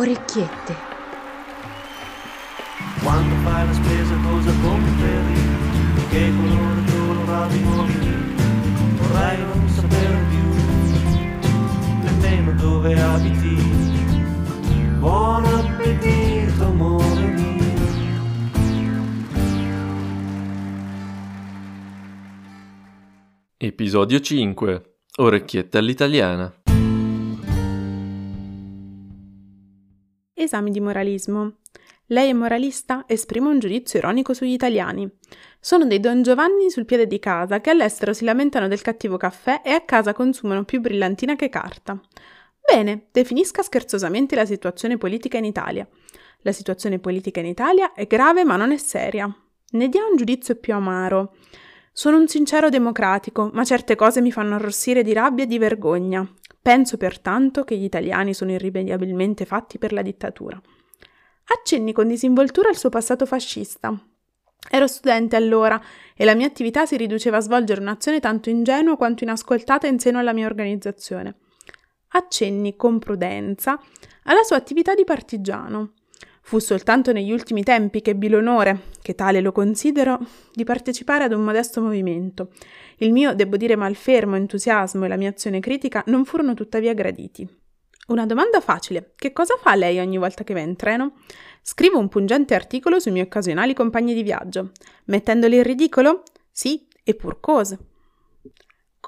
Orecchiette. Quando fai la spesa cosa compri? Che colore colorato vuoi? Vorrei non sapere più nemmeno dove abiti. Buon appetito, amore mio. Episodio 5. Orecchiette all'italiana. Esami di moralismo. Lei è moralista? Esprime un giudizio ironico sugli italiani. Sono dei Don Giovanni sul piede di casa che all'estero si lamentano del cattivo caffè e a casa consumano più brillantina che carta. Bene, definisca scherzosamente la situazione politica in Italia. La situazione politica in Italia è grave ma non è seria. Ne dia un giudizio più amaro. Sono un sincero democratico, ma certe cose mi fanno arrossire di rabbia e di vergogna. Penso pertanto che gli italiani sono irrimediabilmente fatti per la dittatura. Accenni con disinvoltura al suo passato fascista. Ero studente allora e la mia attività si riduceva a svolgere un'azione tanto ingenua quanto inascoltata in seno alla mia organizzazione. Accenni con prudenza alla sua attività di partigiano. Fu soltanto negli ultimi tempi che ebbi l'onore, che tale lo considero, di partecipare ad un modesto movimento. Il mio, devo dire, malfermo entusiasmo e la mia azione critica non furono tuttavia graditi. Una domanda facile. Che cosa fa lei ogni volta che va in treno? Scrivo un pungente articolo sui miei occasionali compagni di viaggio. Mettendoli in ridicolo? Sì, e pur cose.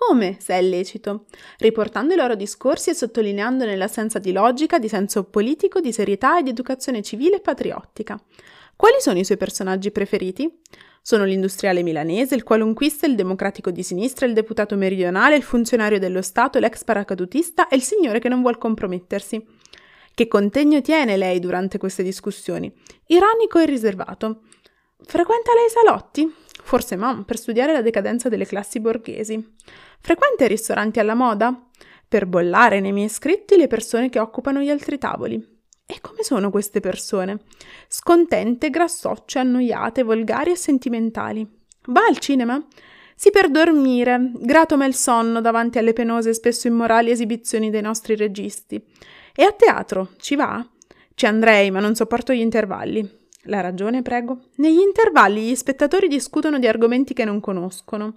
Come, se è lecito? Riportando i loro discorsi e sottolineandone l'assenza di logica, di senso politico, di serietà e di educazione civile e patriottica. Quali sono i suoi personaggi preferiti? Sono l'industriale milanese, il qualunquista, il democratico di sinistra, il deputato meridionale, il funzionario dello Stato, l'ex paracadutista e il signore che non vuol compromettersi. Che contegno tiene lei durante queste discussioni? Ironico e riservato. Frequenta lei i salotti? Forse ma, per studiare la decadenza delle classi borghesi. Frequenta i ristoranti alla moda? Per bollare nei miei scritti le persone che occupano gli altri tavoli. E come sono queste persone? Scontente, grassocce, annoiate, volgari e sentimentali. Va al cinema? Sì per dormire, grato me il sonno davanti alle penose e spesso immorali esibizioni dei nostri registi. E a teatro, ci va? Ci andrei, ma non sopporto gli intervalli. La ragione, prego? Negli intervalli gli spettatori discutono di argomenti che non conoscono.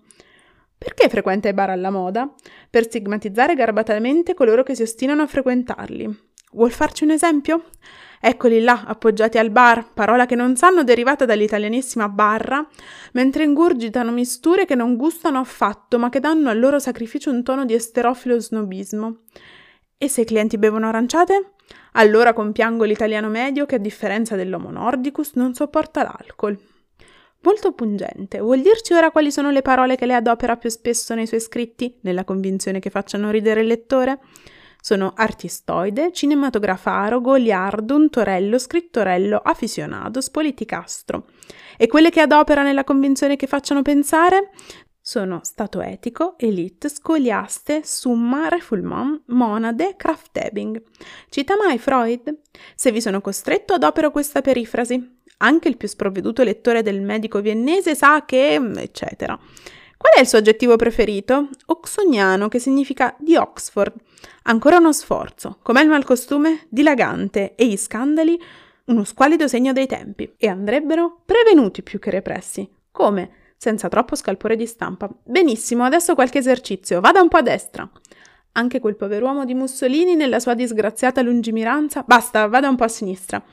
Perché frequenta i bar alla moda? Per stigmatizzare garbatamente coloro che si ostinano a frequentarli. Vuol farci un esempio? Eccoli là, appoggiati al bar, parola che non sanno derivata dall'italianissima barra, mentre ingurgitano misture che non gustano affatto, ma che danno al loro sacrificio un tono di esterofilo snobismo. E se i clienti bevono aranciate? Allora compiango l'italiano medio che a differenza dell'homo nordicus non sopporta l'alcol. Molto pungente. Vuol dirci ora quali sono le parole che le adopera più spesso nei suoi scritti, nella convinzione che facciano ridere il lettore? Sono artistoide, cinematografaro, goliardo, torello, scrittorello, aficionados, politicastro. E quelle che adopera nella convinzione che facciano pensare? Sono stato etico, elite, scoliaste, summa, refoulement, monade, craftebing. Cita mai Freud? Se vi sono costretto adopero questa perifrasi. Anche il più sprovveduto lettore del medico viennese sa che... eccetera. Qual è il suo aggettivo preferito? Oxoniano, che significa di Oxford. Ancora uno sforzo. Com'è il malcostume? Dilagante. E gli scandali? Uno squallido segno dei tempi. E andrebbero prevenuti più che repressi. Come? Senza troppo scalpore di stampa. Benissimo, adesso qualche esercizio. Vada un po' a destra. Anche quel pover'uomo di Mussolini, nella sua disgraziata lungimiranza. Basta, vada un po' a sinistra.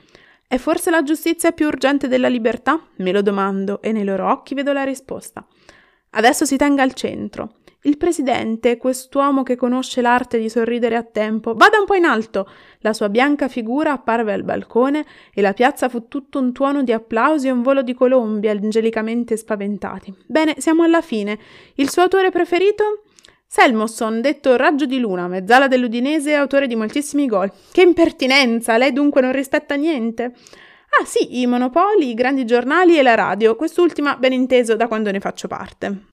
È forse la giustizia più urgente della libertà? Me lo domando e nei loro occhi vedo la risposta. Adesso si tenga al centro. Il presidente, quest'uomo che conosce l'arte di sorridere a tempo, vada un po' in alto. La sua bianca figura apparve al balcone e la piazza fu tutto un tuono di applausi e un volo di colombi angelicamente spaventati. Bene, siamo alla fine. Il suo autore preferito? Selmosson, detto Raggio di Luna, mezzala dell'Udinese autore di moltissimi gol. Che impertinenza! Lei dunque non rispetta niente? Ah sì, i monopoli, i grandi giornali e la radio, quest'ultima ben inteso da quando ne faccio parte.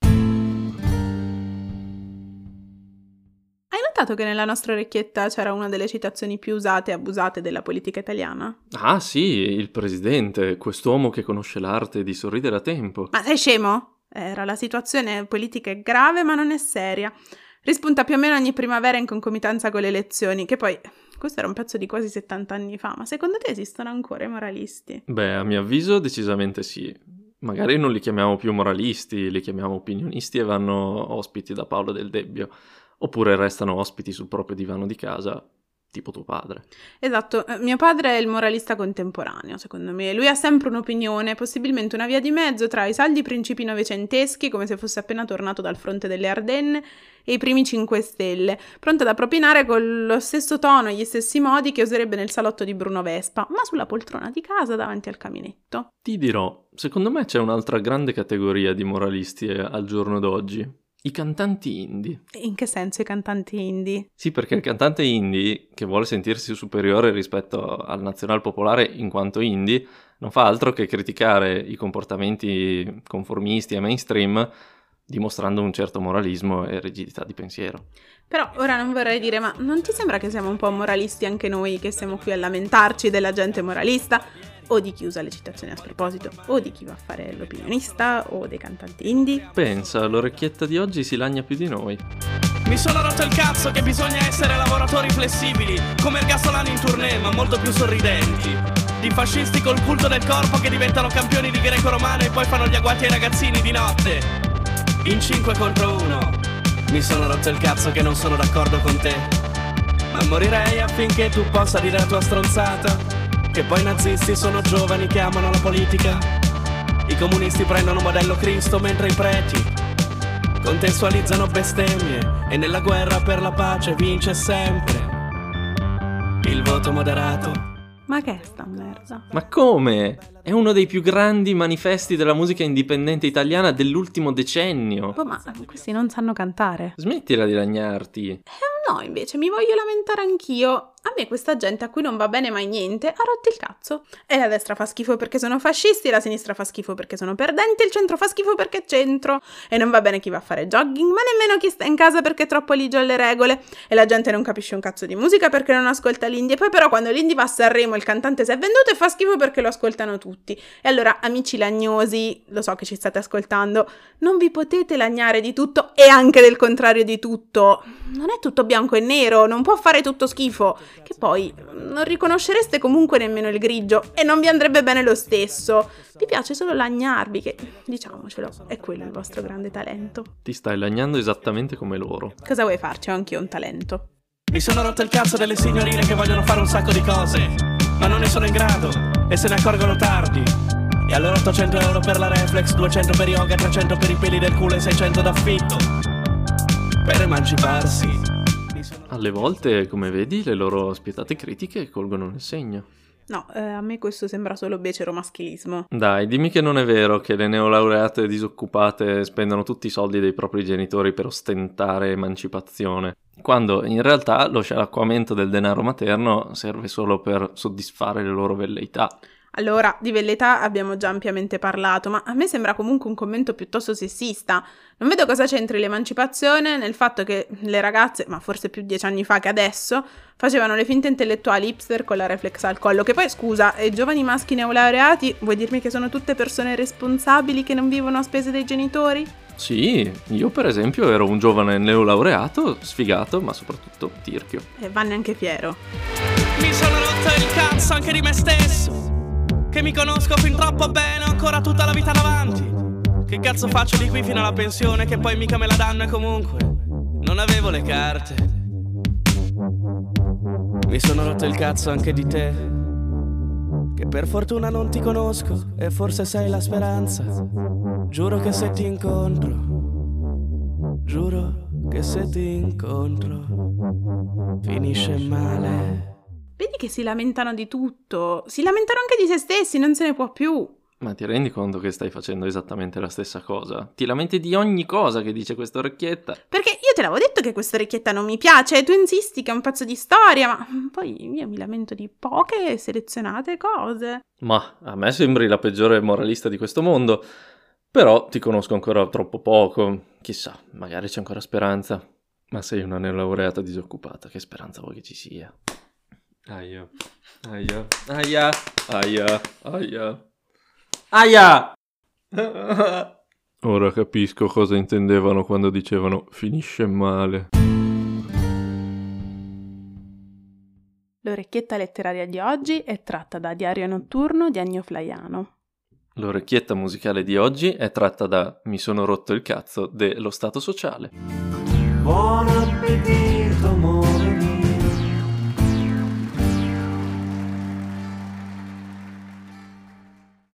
Notato che nella nostra orecchietta c'era una delle citazioni più usate e abusate della politica italiana? Ah sì, il presidente, quest'uomo che conosce l'arte di sorridere a tempo. Ma sei scemo? Era la situazione politica è grave ma non è seria. Rispunta più o meno ogni primavera in concomitanza con le elezioni, che poi questo era un pezzo di quasi 70 anni fa, ma secondo te esistono ancora i moralisti? Beh, a mio avviso decisamente sì. Magari non li chiamiamo più moralisti, li chiamiamo opinionisti e vanno ospiti da Paolo del Debbio, oppure restano ospiti sul proprio divano di casa tipo tuo padre. Esatto, eh, mio padre è il moralista contemporaneo, secondo me. Lui ha sempre un'opinione, possibilmente una via di mezzo tra i saldi principi novecenteschi, come se fosse appena tornato dal fronte delle Ardenne, e i primi 5 Stelle, pronto ad propinare con lo stesso tono e gli stessi modi che userebbe nel salotto di Bruno Vespa, ma sulla poltrona di casa davanti al caminetto. Ti dirò, secondo me c'è un'altra grande categoria di moralisti eh, al giorno d'oggi, i cantanti indie. In che senso i cantanti indie? Sì, perché il cantante indie, che vuole sentirsi superiore rispetto al nazional popolare in quanto indie, non fa altro che criticare i comportamenti conformisti e mainstream, dimostrando un certo moralismo e rigidità di pensiero. Però ora non vorrei dire, ma non ti sembra che siamo un po' moralisti anche noi che siamo qui a lamentarci della gente moralista? O di chi usa le citazioni a sproposito, o di chi va a fare l'opinionista, o dei cantanti indie. Pensa, l'orecchietta di oggi si lagna più di noi. Mi sono rotto il cazzo che bisogna essere lavoratori flessibili, come il Gasolano in tournée, ma molto più sorridenti. Di fascisti col culto del corpo che diventano campioni di greco-romano e poi fanno gli agguati ai ragazzini di notte. In 5 contro 1. Mi sono rotto il cazzo che non sono d'accordo con te. Ma morirei affinché tu possa dire la tua stronzata. Che poi i nazisti sono giovani che amano la politica. I comunisti prendono modello Cristo mentre i preti contestualizzano bestemmie e nella guerra per la pace vince sempre il voto moderato. Ma che è sta merda? Ma come? È uno dei più grandi manifesti della musica indipendente italiana dell'ultimo decennio. Oh, ma questi non sanno cantare. Smettila di lagnarti. Eh no, invece mi voglio lamentare anch'io. A me questa gente a cui non va bene mai niente ha rotto il cazzo. E la destra fa schifo perché sono fascisti, la sinistra fa schifo perché sono perdenti, il centro fa schifo perché è centro. E non va bene chi va a fare jogging, ma nemmeno chi sta in casa perché è troppo ligio alle regole. E la gente non capisce un cazzo di musica perché non ascolta l'indie. E poi però quando l'indie va a Sanremo il cantante si è venduto e fa schifo perché lo ascoltano tutti. E allora, amici lagnosi, lo so che ci state ascoltando, non vi potete lagnare di tutto e anche del contrario di tutto. Non è tutto bianco e nero, non può fare tutto schifo che poi non riconoscereste comunque nemmeno il grigio e non vi andrebbe bene lo stesso. Vi piace solo lagnarvi, che diciamocelo, è quello il vostro grande talento. Ti stai lagnando esattamente come loro. Cosa vuoi farci? Ho anch'io un talento. Mi sono rotto il cazzo delle signorine che vogliono fare un sacco di cose, ma non ne sono in grado e se ne accorgono tardi. E allora 800 euro per la reflex, 200 per yoga, 300 per i peli del culo e 600 d'affitto. Per emanciparsi alle volte, come vedi, le loro spietate critiche colgono nel segno. No, eh, a me questo sembra solo becero maschilismo. Dai, dimmi che non è vero che le neolaureate disoccupate spendono tutti i soldi dei propri genitori per ostentare emancipazione, quando in realtà lo scialacquamento del denaro materno serve solo per soddisfare le loro velleità. Allora, di velleità abbiamo già ampiamente parlato, ma a me sembra comunque un commento piuttosto sessista. Non vedo cosa c'entri l'emancipazione nel fatto che le ragazze, ma forse più dieci anni fa che adesso, facevano le finte intellettuali hipster con la reflex al collo. Che poi, scusa, e giovani maschi neolaureati, vuoi dirmi che sono tutte persone responsabili che non vivono a spese dei genitori? Sì, io per esempio ero un giovane neolaureato, sfigato, ma soprattutto tirchio. E vanne anche fiero. Mi sono rotto il cazzo anche di me stesso che mi conosco fin troppo bene, ho ancora tutta la vita davanti. Che cazzo faccio di qui fino alla pensione, che poi mica me la danno e comunque non avevo le carte. Mi sono rotto il cazzo anche di te, che per fortuna non ti conosco e forse sei la speranza. Giuro che se ti incontro, giuro che se ti incontro, finisce male. Vedi che si lamentano di tutto, si lamentano anche di se stessi, non se ne può più. Ma ti rendi conto che stai facendo esattamente la stessa cosa? Ti lamenti di ogni cosa che dice questa orecchietta? Perché io te l'avevo detto che questa orecchietta non mi piace e tu insisti che è un pezzo di storia, ma poi io mi lamento di poche selezionate cose. Ma a me sembri la peggiore moralista di questo mondo. Però ti conosco ancora troppo poco. Chissà, magari c'è ancora speranza. Ma sei una neolaureata disoccupata, che speranza vuoi che ci sia? Aia. Aia. Aia. Aia. Aia. Aia! Ora capisco cosa intendevano quando dicevano finisce male. L'orecchietta letteraria di oggi è tratta da Diario notturno di Agno Flaiano. L'orecchietta musicale di oggi è tratta da Mi sono rotto il cazzo dello Stato Sociale. Buon appetito!